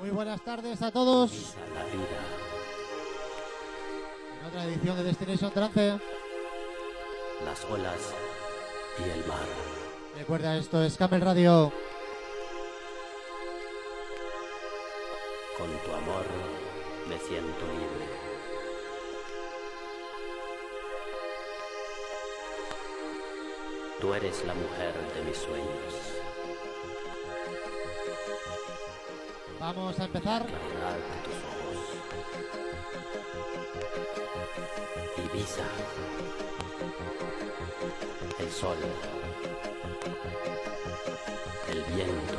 Muy buenas tardes a todos. En otra edición de Destination Trance. las olas y el mar. Recuerda, esto es Camel Radio. Con tu amor me siento libre. Tú eres la mujer de mis sueños. Vamos a empezar. Ibiza. El sol. El viento.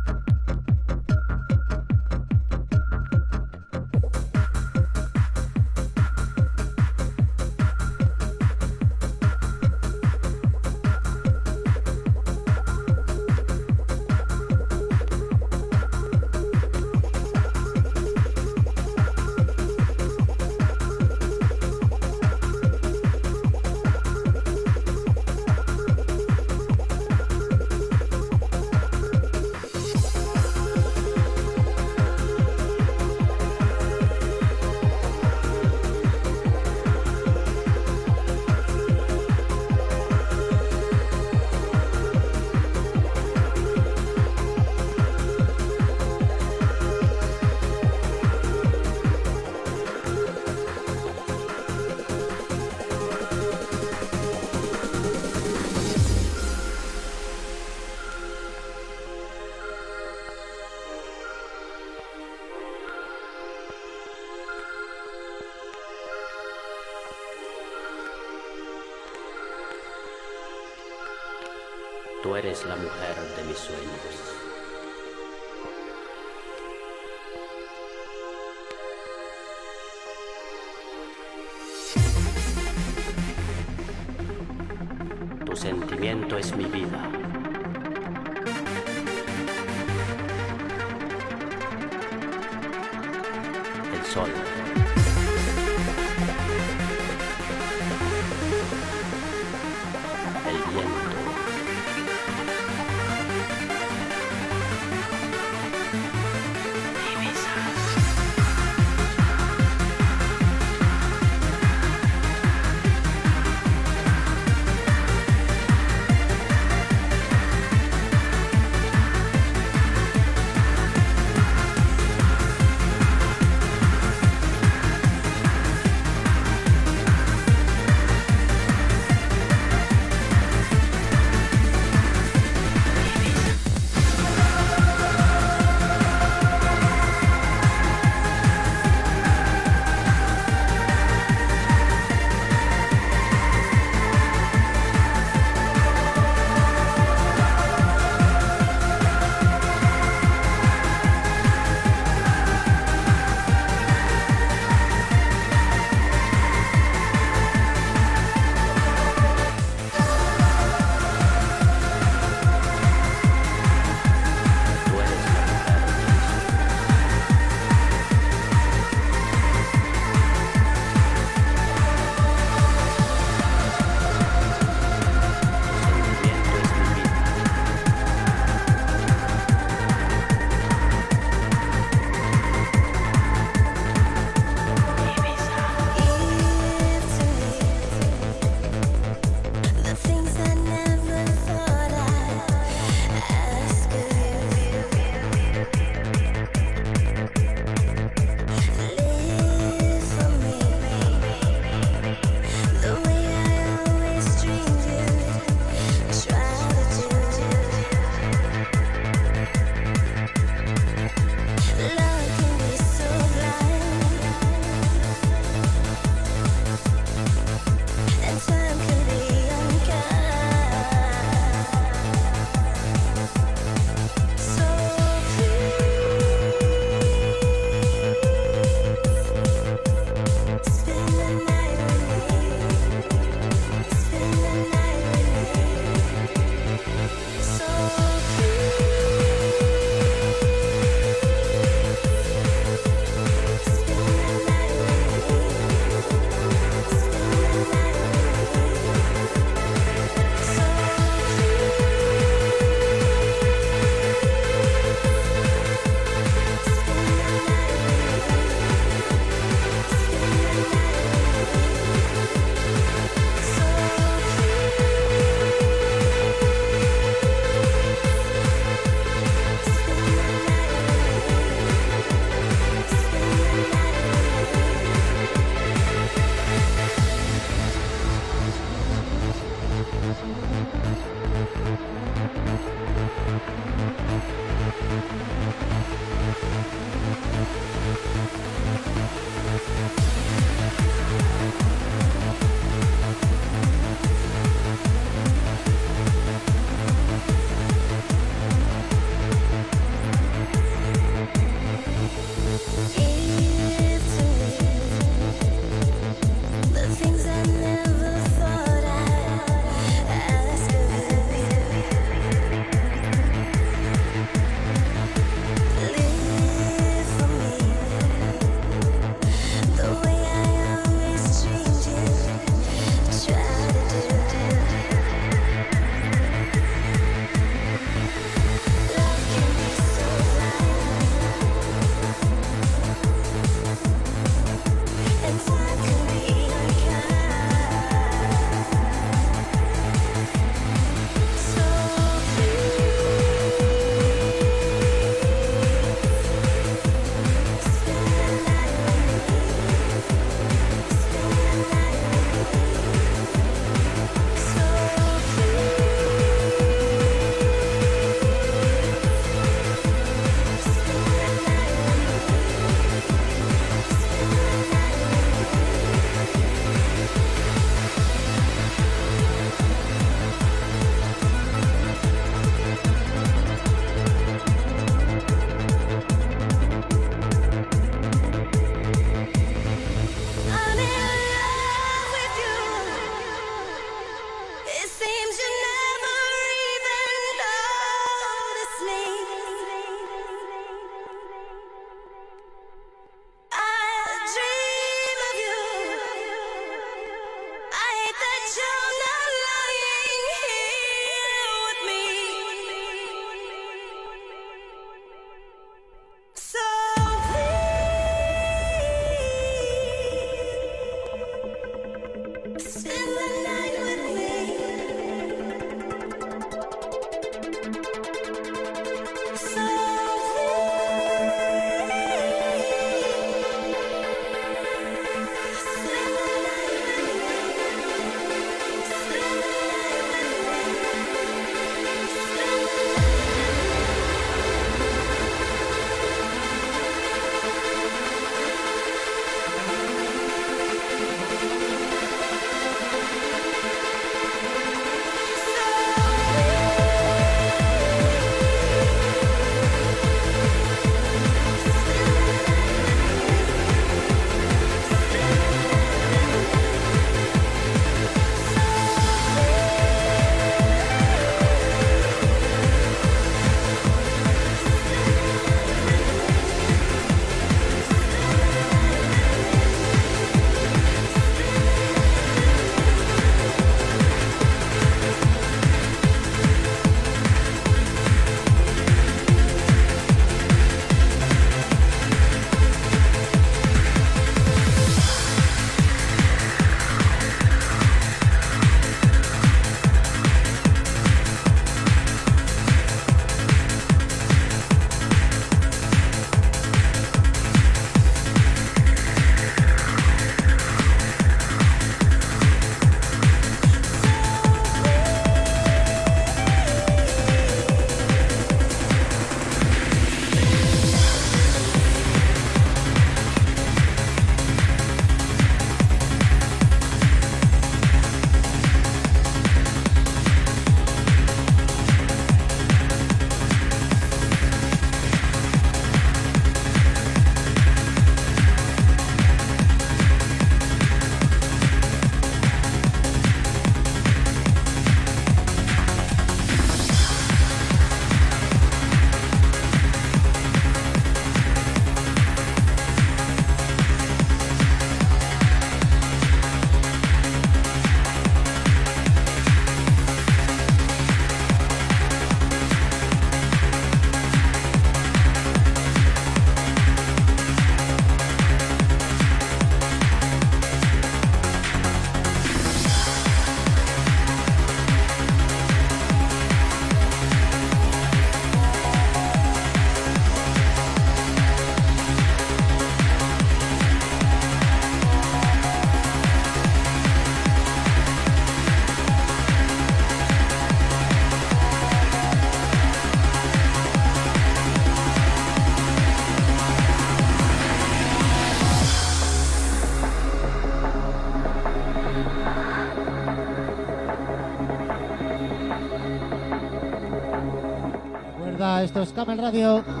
Camel Radio.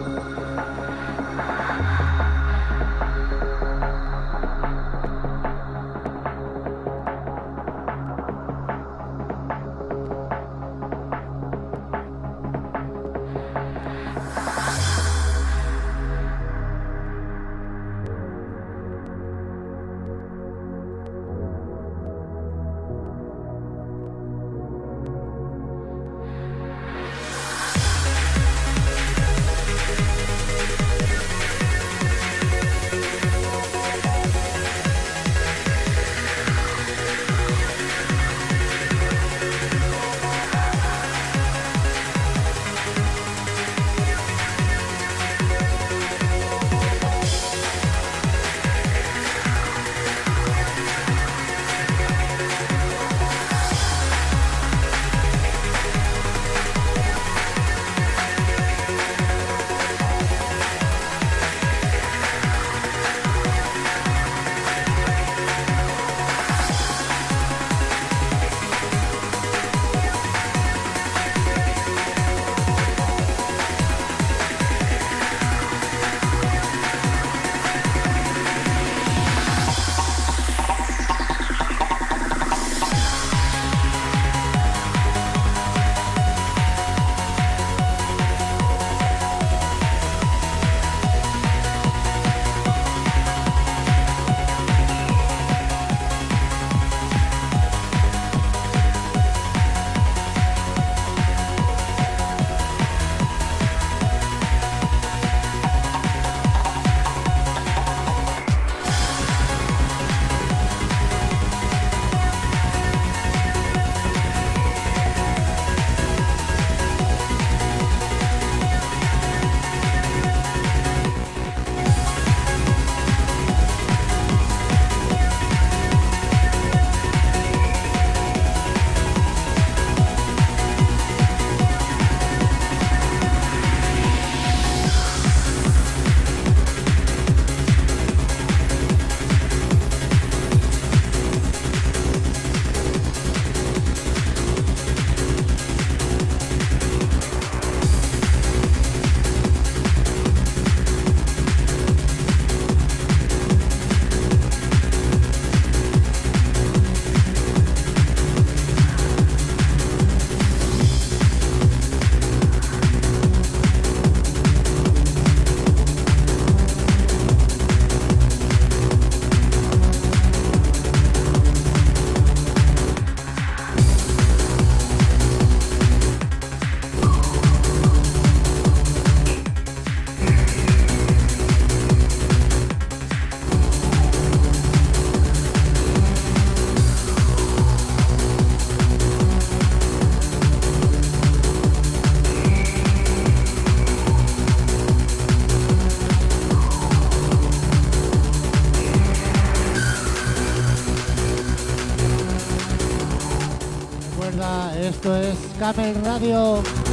Camel Radio.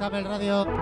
Camel Radio.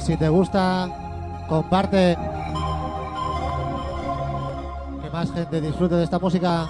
Si te gusta, comparte. Que más gente disfrute de esta música.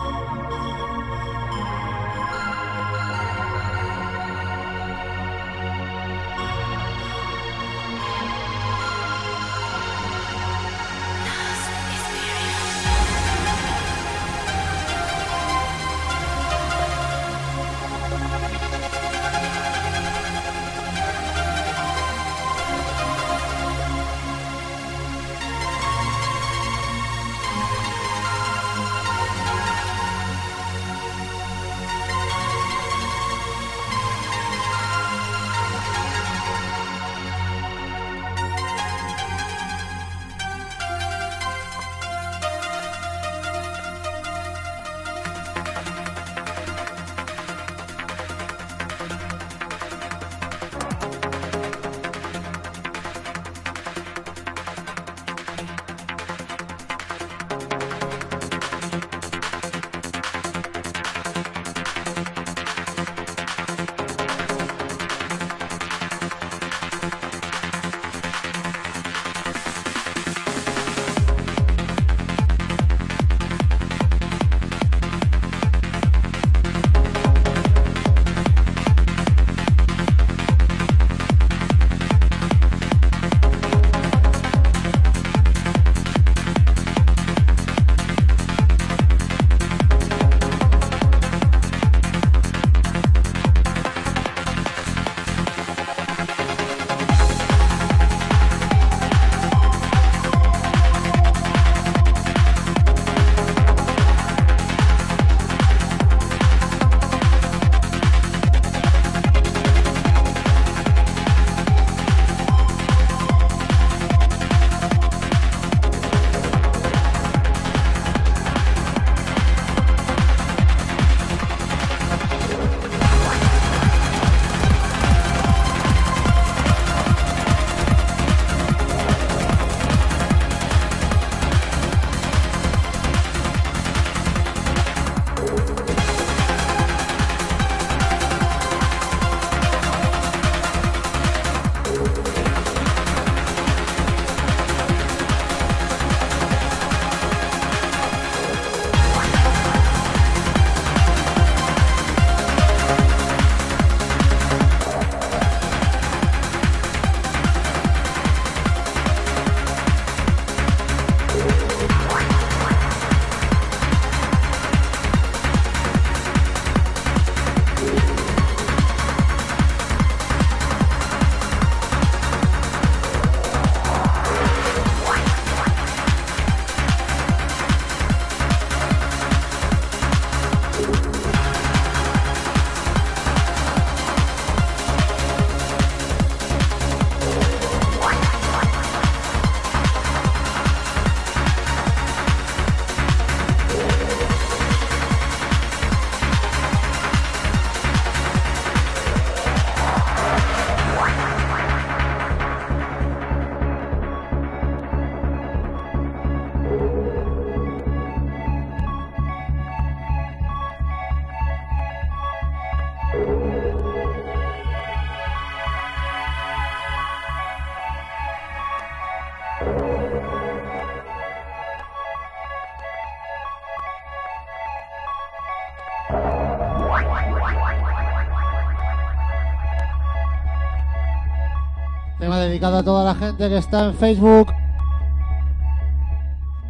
Dedicado a toda la gente que está en Facebook.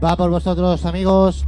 Va por vosotros, amigos.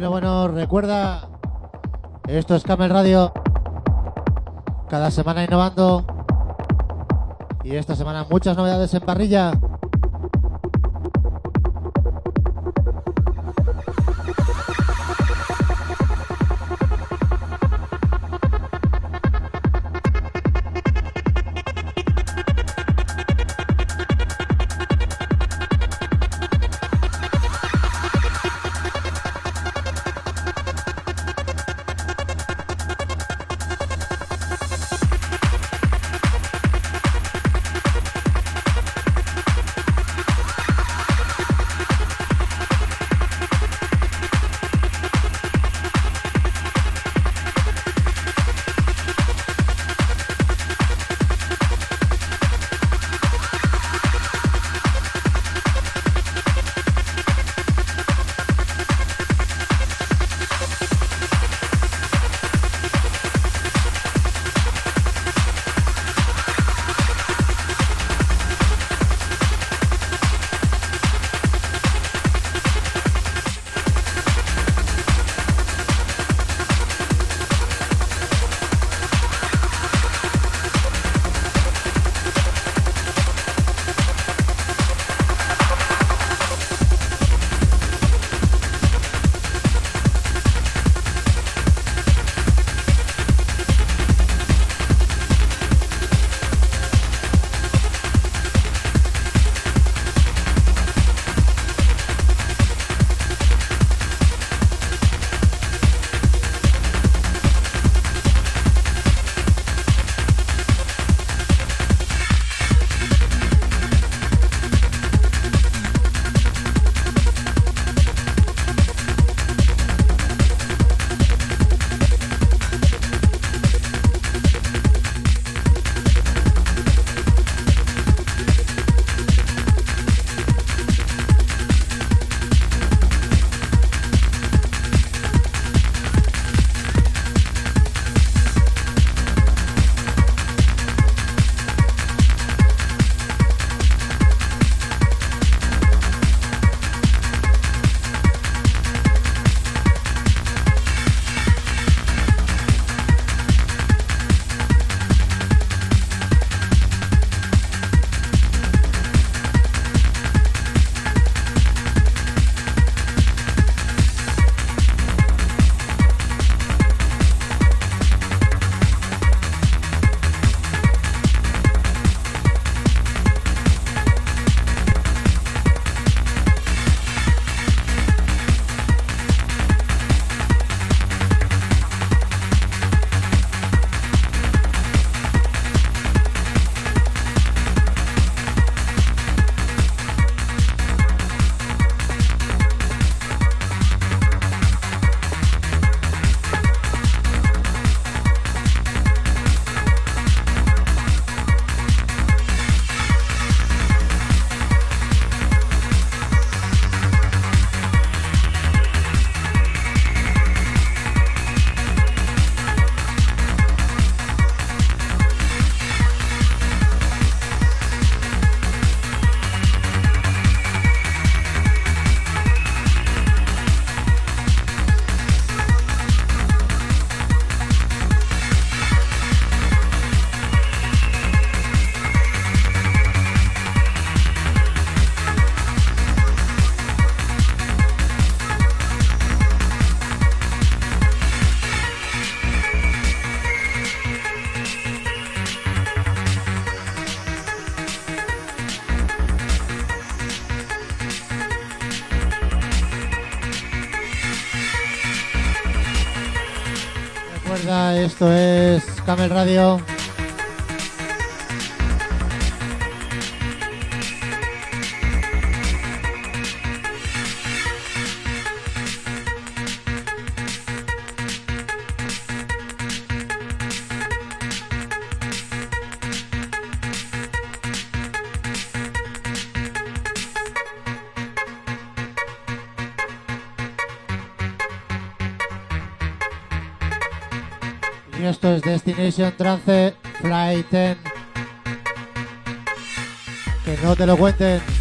Bueno, bueno, recuerda, esto es Camel Radio, cada semana innovando y esta semana muchas novedades en parrilla. Esto es Camel Radio. Destination Trance Flight 10. Que no te lo cuenten.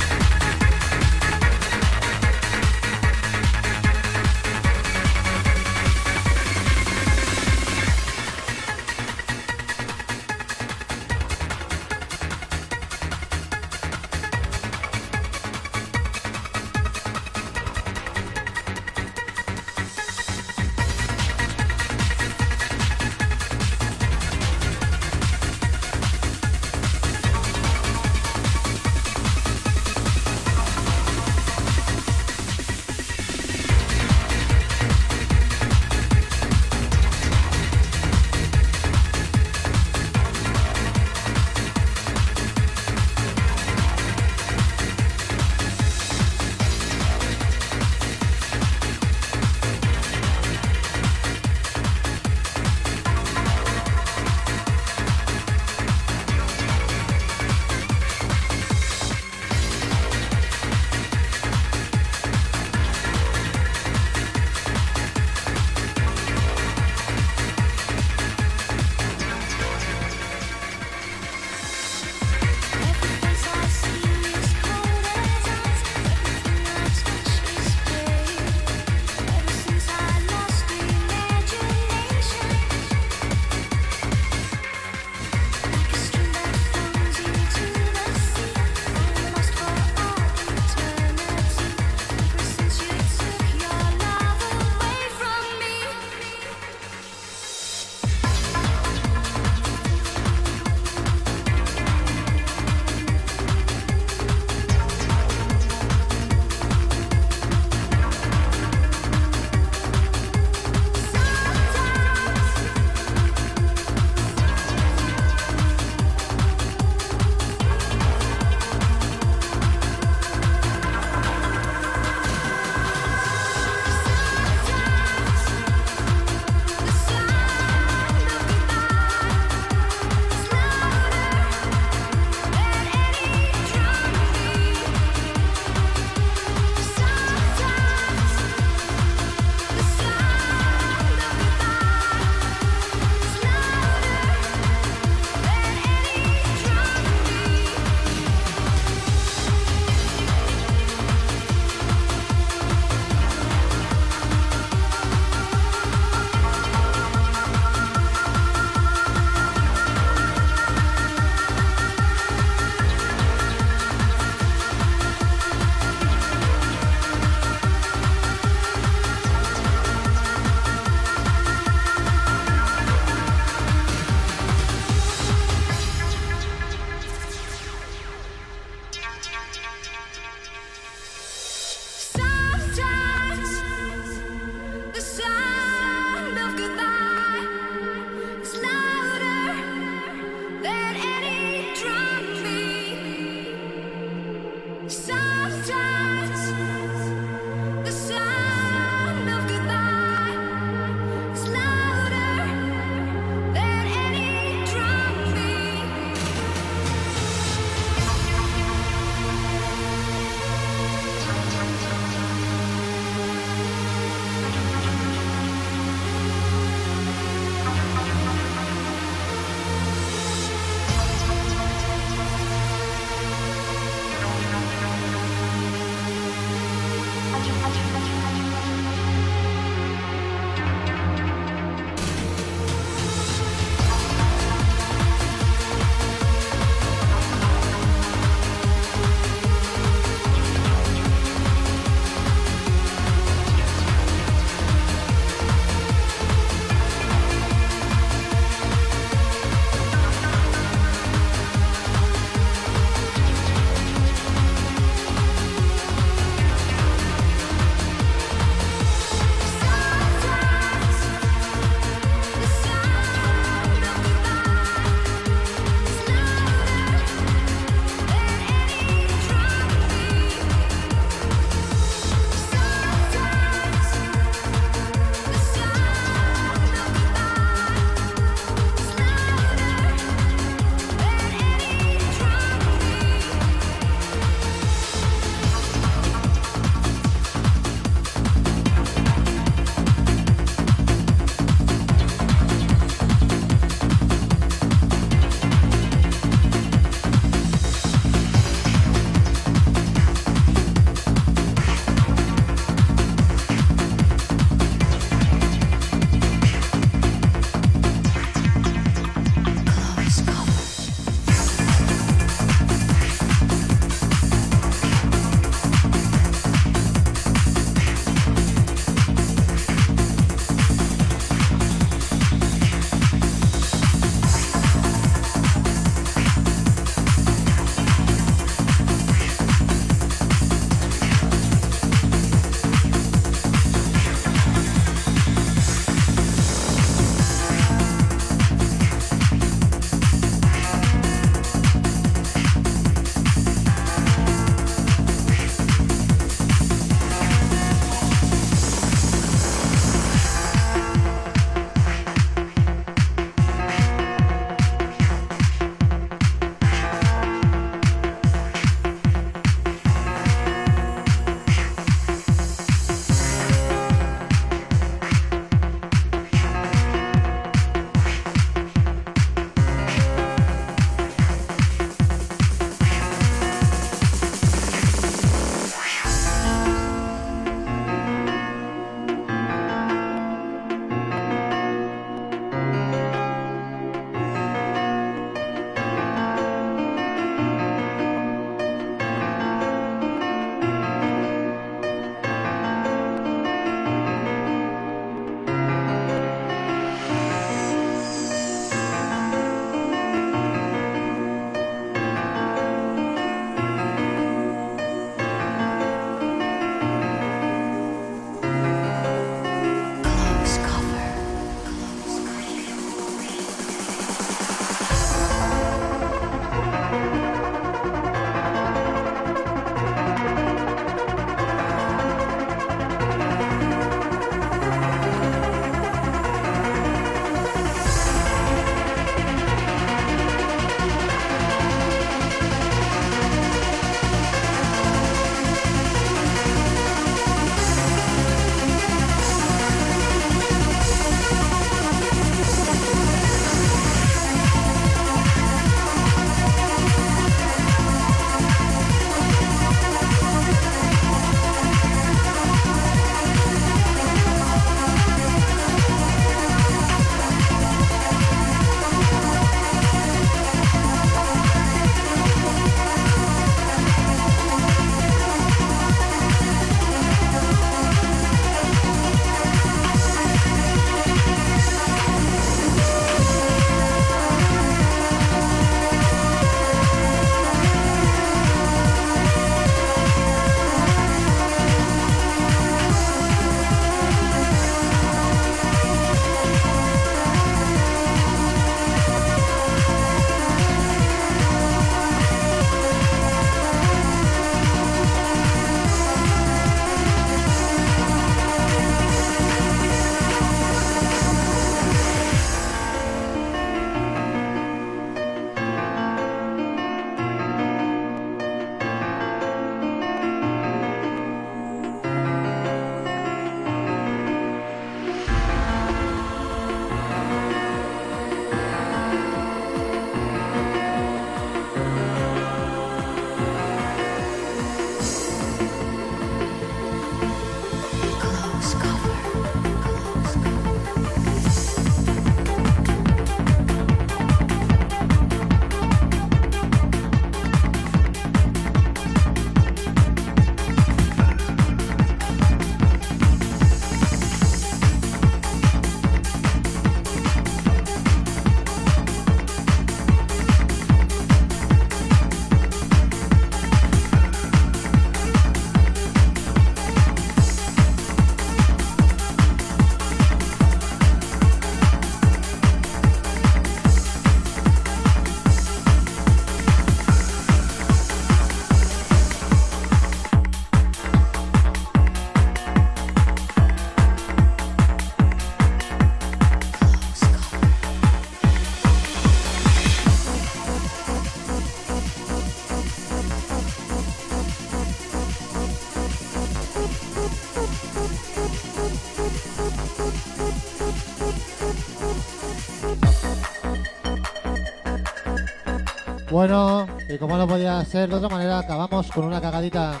Y como no podía ser de otra manera, acabamos con una cagadita.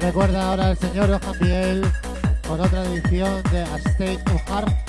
Recuerda ahora el señor Johan Biel con otra edición de A State of Heart.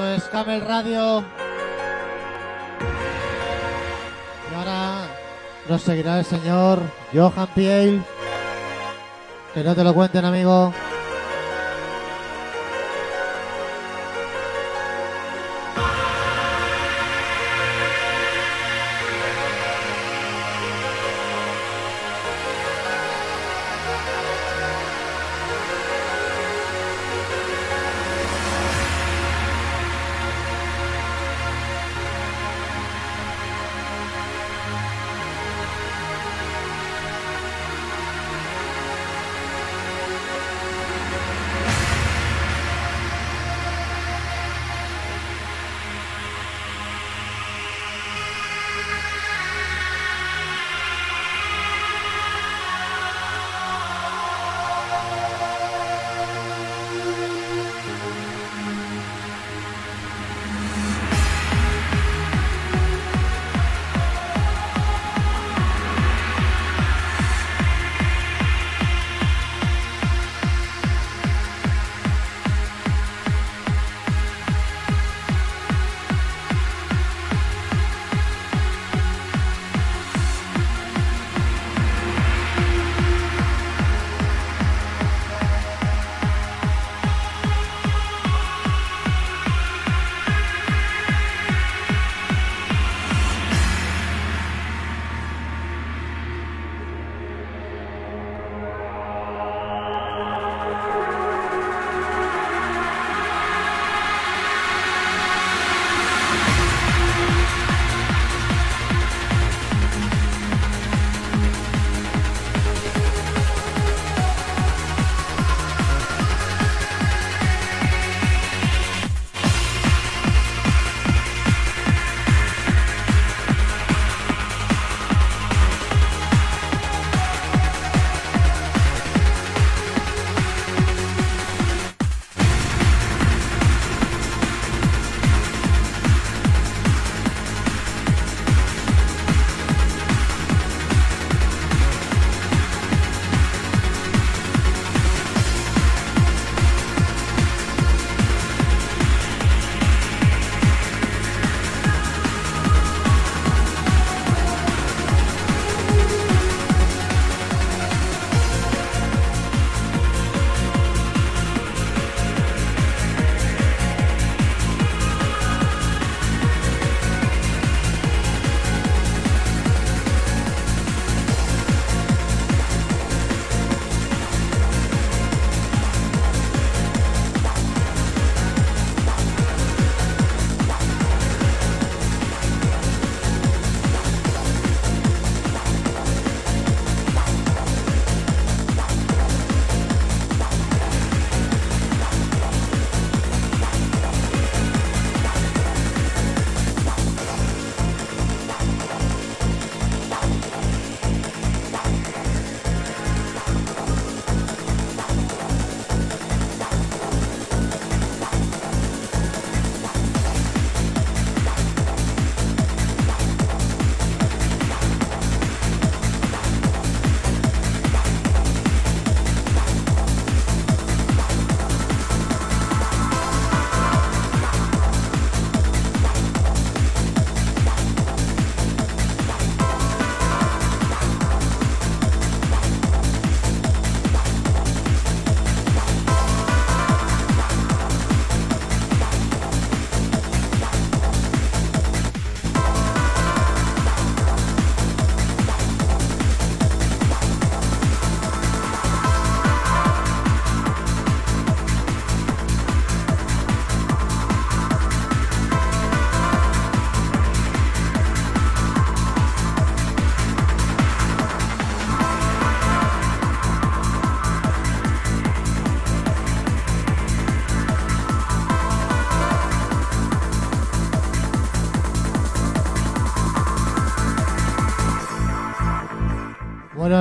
Esto es Camel Radio. Y ahora nos seguirá el señor Johan Piel. Que no te lo cuenten, amigo.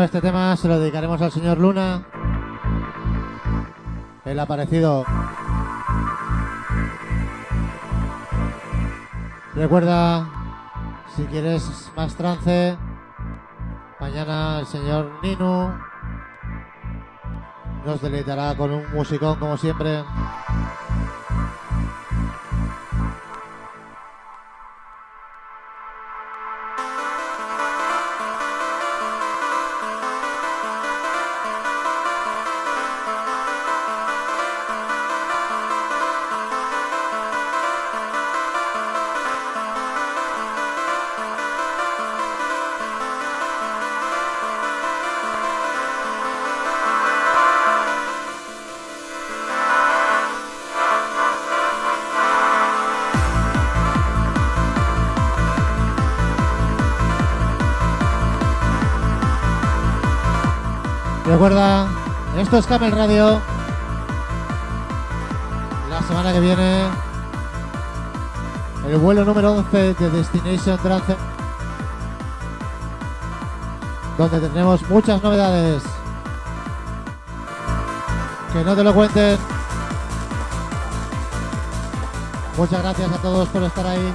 Este tema se lo dedicaremos al señor Luna. El aparecido. Recuerda, si quieres más trance, mañana el señor Nino nos deleitará con un musicón como siempre. Esto es Camel Radio. La semana que viene, el vuelo número 11 de Destination Trance, donde tendremos muchas novedades. Que no te lo cuenten. Muchas gracias a todos por estar ahí.